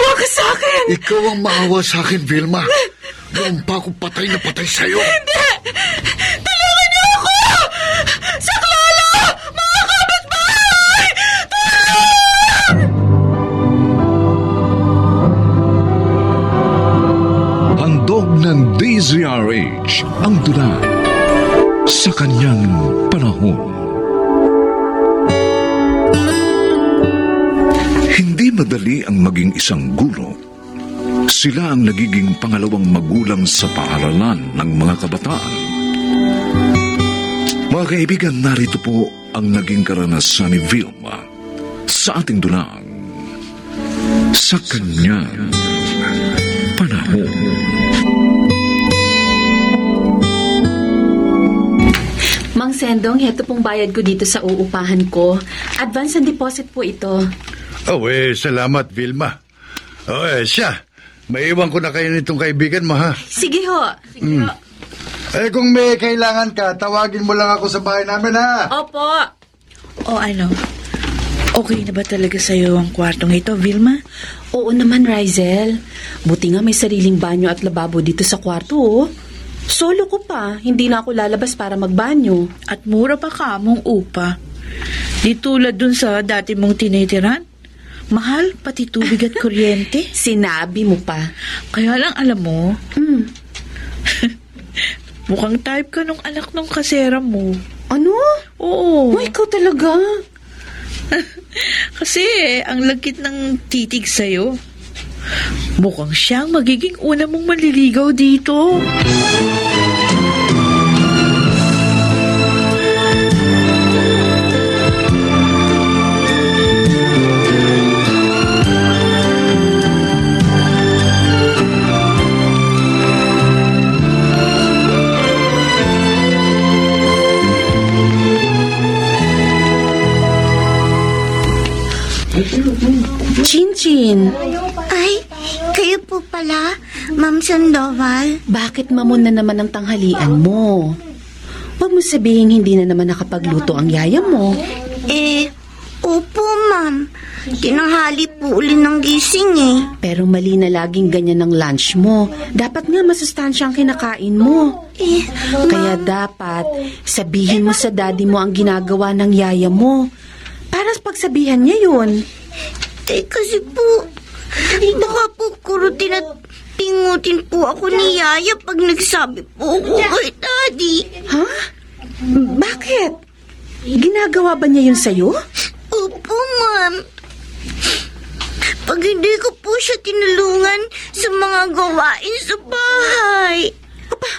Maawa ka sa akin! Ikaw ang maawa sa akin, Vilma. Noon pa ako patay na patay sa'yo. Hindi! Tulungan niyo ako! Sa Clara! Mga kapitbahay! Handog ng DZRH ang tula sa kanyang panahon. Hindi madali ang maging isang guro. Sila ang nagiging pangalawang magulang sa paaralan ng mga kabataan. Mga kaibigan, narito po ang naging karanasan ni Vilma sa ating dulang sa kanyang panahon. Mang Sendong, heto pong bayad ko dito sa uupahan ko. Advance and deposit po ito. Oh, eh, salamat, Vilma. Oh, eh, siya. Maiwan ko na kayo nitong kaibigan mo, ha? Sige ho. Sige ho. Eh, kung may kailangan ka, tawagin mo lang ako sa bahay namin, ha? Opo. O ano? Okay na ba talaga sa'yo ang kwartong ito, Vilma? Oo naman, Rizel. Buti nga may sariling banyo at lababo dito sa kwarto, oh. Solo ko pa. Hindi na ako lalabas para magbanyo. At mura pa ka mong upa. Di tulad dun sa dati mong tinitiran. Mahal, pati tubig at kuryente. Sinabi mo pa. Kaya lang alam mo, Hmm. mukhang type ka nung anak ng kasera mo. Ano? Oo. Oh, ikaw talaga. Kasi ang lagkit ng titig sa'yo. Mukhang siyang magiging una mong maliligaw dito. Chin-chin. Ay, kayo po pala, Ma'am Sandoval. Bakit mamon na naman ang tanghalian mo? Huwag mo sabihin hindi na naman nakapagluto ang yaya mo. Eh, opo, Ma'am. Tinanghali po uli ng gising eh. Pero mali na laging ganyan ang lunch mo. Dapat nga masustansya ang kinakain mo. Eh, Kaya dapat sabihin mo sa daddy mo ang ginagawa ng yaya mo. Para pagsabihan niya yun. eh kasi po, baka po kurutin at pingutin po ako ni Yaya pag nagsabi po ako kay Daddy. Ha? Bakit? Ginagawa ba niya yun sa'yo? Opo, Ma'am. Pag hindi ko po siya tinulungan sa mga gawain sa bahay. Aba,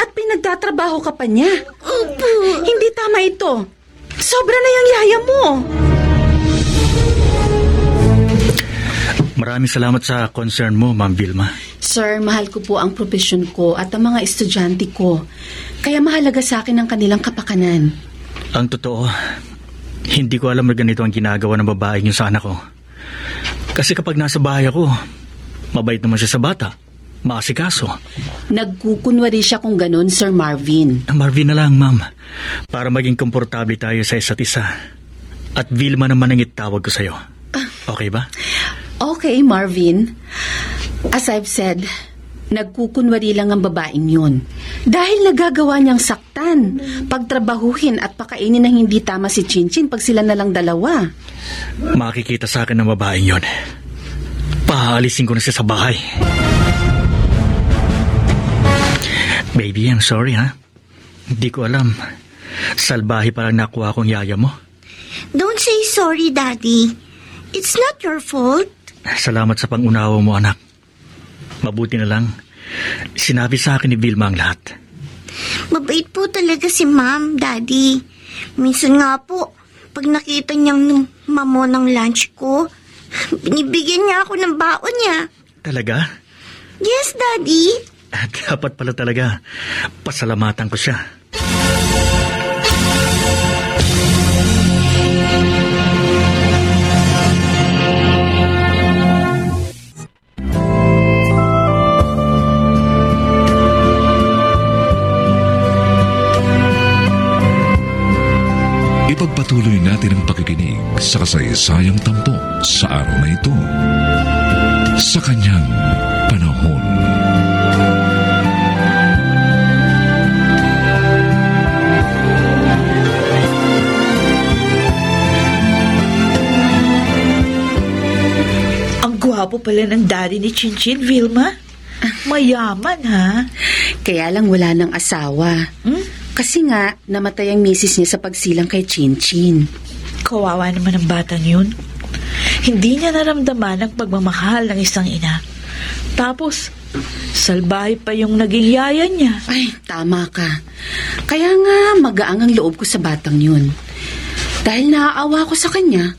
at pinagtatrabaho ka pa niya. Opo. Hindi tama ito. Sobra na yung yaya mo. Maraming salamat sa concern mo, Ma'am Vilma. Sir, mahal ko po ang profesyon ko at ang mga estudyante ko. Kaya mahalaga sa akin ang kanilang kapakanan. Ang totoo, hindi ko alam na ganito ang ginagawa ng babaeng yung sa anak ko. Kasi kapag nasa bahay ako, mabait naman siya sa bata. Maasikaso. Nagkukunwari siya kung ganon, Sir Marvin. Marvin na lang, ma'am. Para maging komportable tayo sa isa't isa. At Vilma naman ang itawag ko sa'yo. Okay ba? Okay, Marvin. As I've said, nagkukunwari lang ang babaeng yun. Dahil nagagawa niyang saktan, pagtrabahuhin at pakainin ng hindi tama si Chinchin pag sila na lang dalawa. Makikita sa akin ng babaeng yon. Paalisin ko na siya sa bahay. Baby, I'm sorry ha. Hindi ko alam. Salbahe palang nakuha kong yaya mo. Don't say sorry, Daddy. It's not your fault. Salamat sa pangunawa mo, anak. Mabuti na lang. Sinabi sa akin ni Vilma ang lahat. Mabait po talaga si Ma'am, Daddy. Minsan nga po, pag nakita niyang mamo ng lunch ko, binibigyan niya ako ng baon niya. Talaga? Yes, Daddy. Dapat pala talaga. Pasalamatan ko siya. Ipagpatuloy natin ang pakikinig sa kasaysayang tampok sa araw na ito. sa kanyang panahon. Ang gwapo pala ng daddy ni Chinchin, Vilma. Mayaman, ha? Kaya lang wala ng asawa. Hmm? Kasi nga, namatay ang misis niya sa pagsilang kay Chinchin. Kawawa naman ang batang yun. Hindi niya naramdaman ang pagmamahal ng isang ina. Tapos, salbahe pa yung naging yaya niya. Ay, tama ka. Kaya nga, magaang ang loob ko sa batang yun. Dahil naaawa ko sa kanya.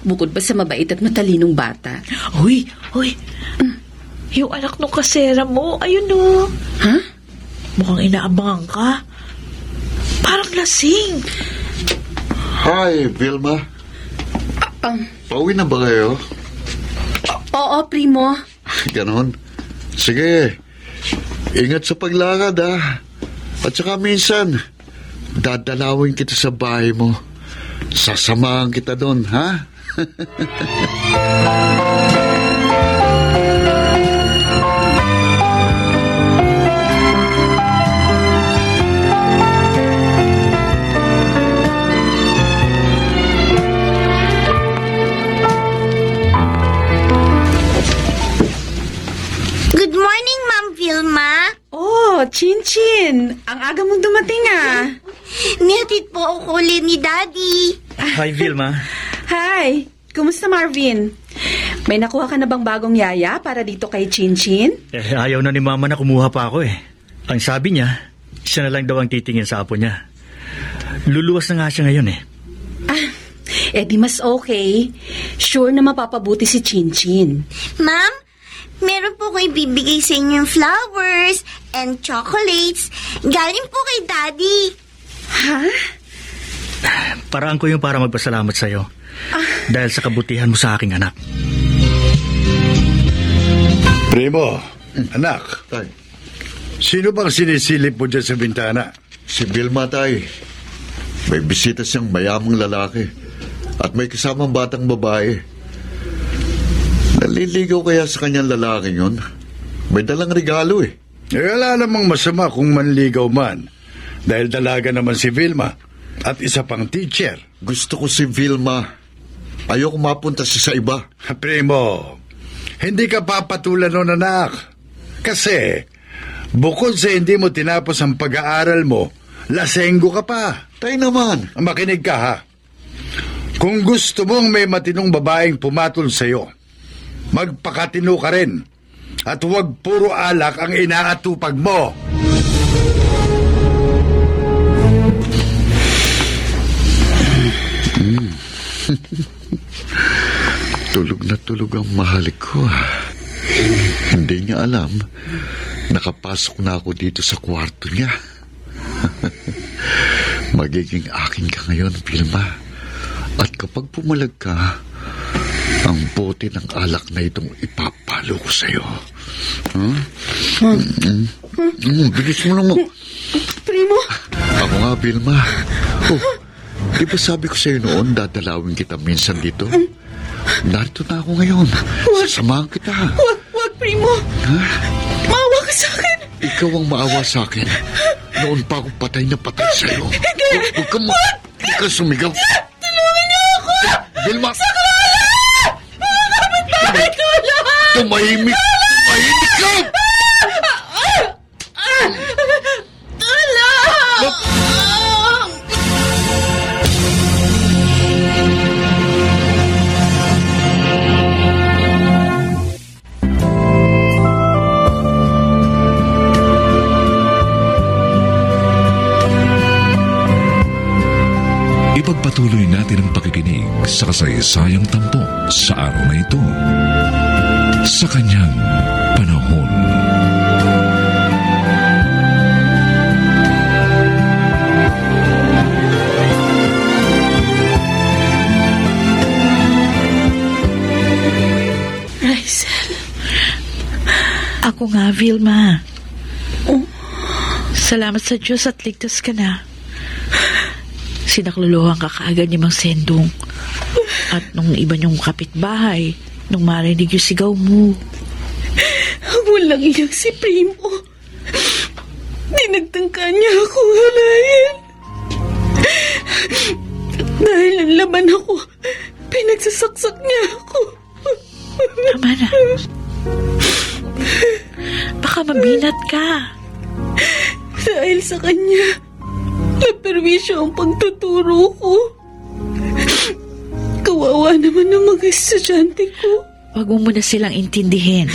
Bukod pa sa mabait at matalinong bata. Uy, uy. Yung anak nung kasera mo, ayun o. Ha? Mukhang inaabangan ka. Parang lasing. Hi, Vilma. Um, Pauwi na ba kayo? oo, primo. Ganon. Sige. Ingat sa paglakad, ah. At saka minsan, dadalawin kita sa bahay mo. Sasamahan kita doon, ha? Hi, Vilma. Hi. Kumusta Marvin? May nakuha ka na bang bagong yaya para dito kay Chinchin? Eh, ayaw na ni Mama na kumuha pa ako eh. Ang sabi niya, siya na lang daw ang titingin sa apo niya. Luluwas na nga siya ngayon eh. Eh di mas okay. Sure na mapapabuti si Chinchin. Ma'am, meron po ko ibibigay sa inyong flowers and chocolates. Galing po kay Daddy. Ha? Paraan ko yung para magpasalamat sa'yo. Dahil sa kabutihan mo sa aking anak. Primo, anak, Tay, sino bang sinisilip mo dyan sa bintana? si Vilma, tay. May bisita siyang mayamang lalaki. At may kasamang batang babae. Naliligaw kaya sa kanyang lalaki yun? May dalang regalo eh. Eh, wala namang masama kung manligaw man. Dahil dalaga naman si Vilma at isa pang teacher. Gusto ko si Vilma. Ayoko mapunta siya sa iba. Primo, hindi ka papatulan nun anak. Kasi, bukod sa hindi mo tinapos ang pag-aaral mo, lasenggo ka pa. Tay naman. Makinig ka ha. Kung gusto mong may matinong babaeng pumatol sa'yo, magpakatino ka rin. At huwag puro alak ang inaatupag mo. Tulog na tulog ang mahalik ko. ah. Hindi niya alam. Nakapasok na ako dito sa kwarto niya. Magiging akin ka ngayon, Vilma. At kapag pumalag ka, ang bote ng alak na itong ipapalo ko sa'yo. Huh? Mm, mm, bilis mo naman. Primo, Ako nga, Vilma. Oh, di ba sabi ko sa'yo noon, dadalawin kita minsan dito? Narito na ako ngayon. Sasamahan kita. wag, wag, Primo. Maawa ka sa akin. Ikaw ang maawa sa akin. Noon pa ako patay na patay sa'yo. Huwag huwag ka ma... Huwag ka sumigaw. Tulungan niyo ako! Vilma! Sa Tumahimik! Tumahimik ka! Ipagpatuloy natin ang pakikinig sa kasaysayang tampok sa araw na ito. Sa kanyang panahon. Rysel. Ako nga, Vilma. Salamat sa Diyos at ligtas ka na. Sinakluluhan ka kaagad ni Mang Sendong. At nung iba niyong kapitbahay, nung marinig yung sigaw mo. Walang iyang si Primo. Dinagtangka niya ako halayin. Dahil ang laban ako, pinagsasaksak niya ako. Tama na. Baka mabinat ka. Dahil sa kanya, naperwisyo ang pagtuturo ko. Kawawa naman ang mga estudyante ko. Huwag mo muna silang intindihin.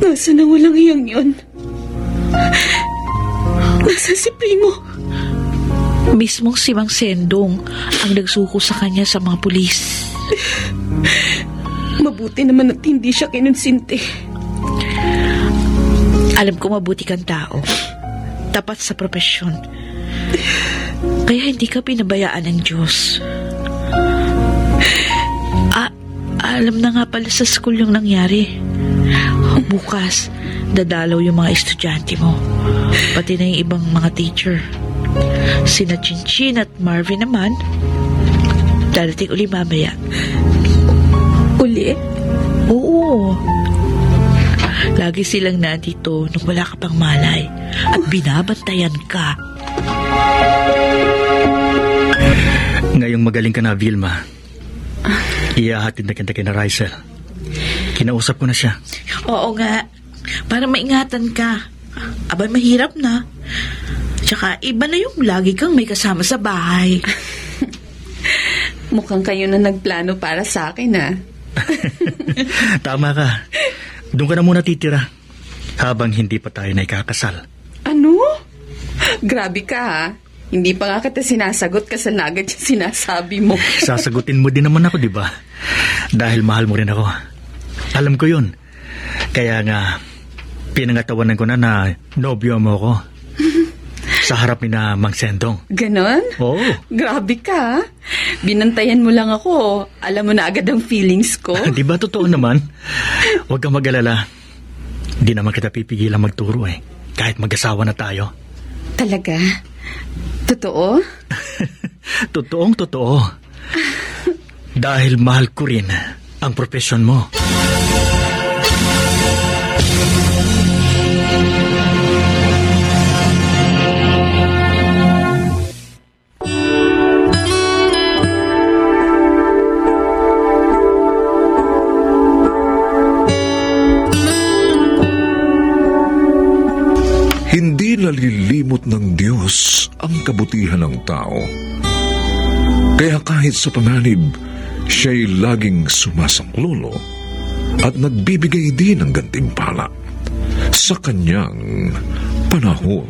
Nasa na walang iyang yun? Nasa si Primo? Mismong si Mang Sendong ang nagsuko sa kanya sa mga pulis. Mabuti naman at hindi siya kinonsinti. Alam ko mabuti kang tao. Tapat sa propesyon. Kaya hindi ka pinabayaan ng Diyos. Ah, alam na nga pala sa school yung nangyari. Bukas, dadalaw yung mga estudyante mo. Pati na yung ibang mga teacher. Sina Chinchin at Marvin naman, darating uli mamaya. Uli? Oo. Lagi silang nandito nung wala ka pang malay at binabantayan ka. Ngayong magaling ka na, Vilma. Iyahatid na kita kina Rysel. Kinausap ko na siya. Oo nga. Para maingatan ka. Abay, mahirap na. Tsaka, iba na yung lagi kang may kasama sa bahay. Mukhang kayo na nagplano para sa akin, ah. Tama ka. Doon ka na muna titira. Habang hindi pa tayo na ikakasal. Ano? Grabe ka, ha? Hindi pa nga kita sinasagot kasi na agad yung sinasabi mo. Sasagutin mo din naman ako, di ba? Dahil mahal mo rin ako. Alam ko yun. Kaya nga, pinangatawanan ko na na nobyo mo ako. Sa harap ni na Mang Sendong. Ganon? Oo. Grabe ka? Binantayan mo lang ako. Alam mo na agad ang feelings ko. di ba totoo naman? Huwag kang mag-alala. Di naman kita pipigilan magturo eh. Kahit mag-asawa na tayo. Talaga? Totoo? Totoong totoo. Dahil mahal ko rin ang profesyon mo. Tao. Kaya kahit sa panganib, siya'y laging sumasaklolo at nagbibigay din ng gantimpala sa kanyang panahon.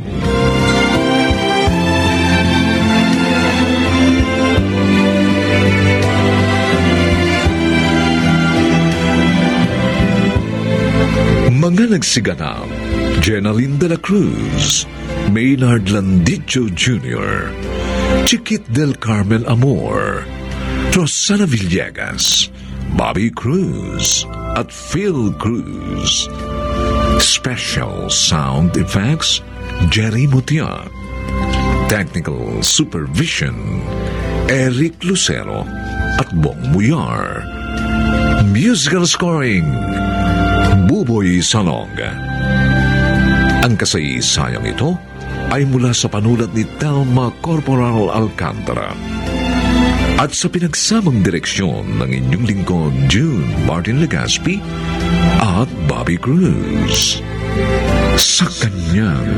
Mga nagsiganap, Jenaline de la Cruz, Maynard Landicho Jr., Chiquit del Carmel Amor, Rosana Villegas, Bobby Cruz, at Phil Cruz. Special Sound Effects, Jerry Mutia. Technical Supervision, Eric Lucero at Bong Muyar. Musical Scoring, Buboy Salong. Ang kasaysayang ito ay mula sa panulat ni Telma Corporal Alcantara. At sa pinagsamang direksyon ng inyong lingkod June Martin Legaspi at Bobby Cruz. Sa kanyang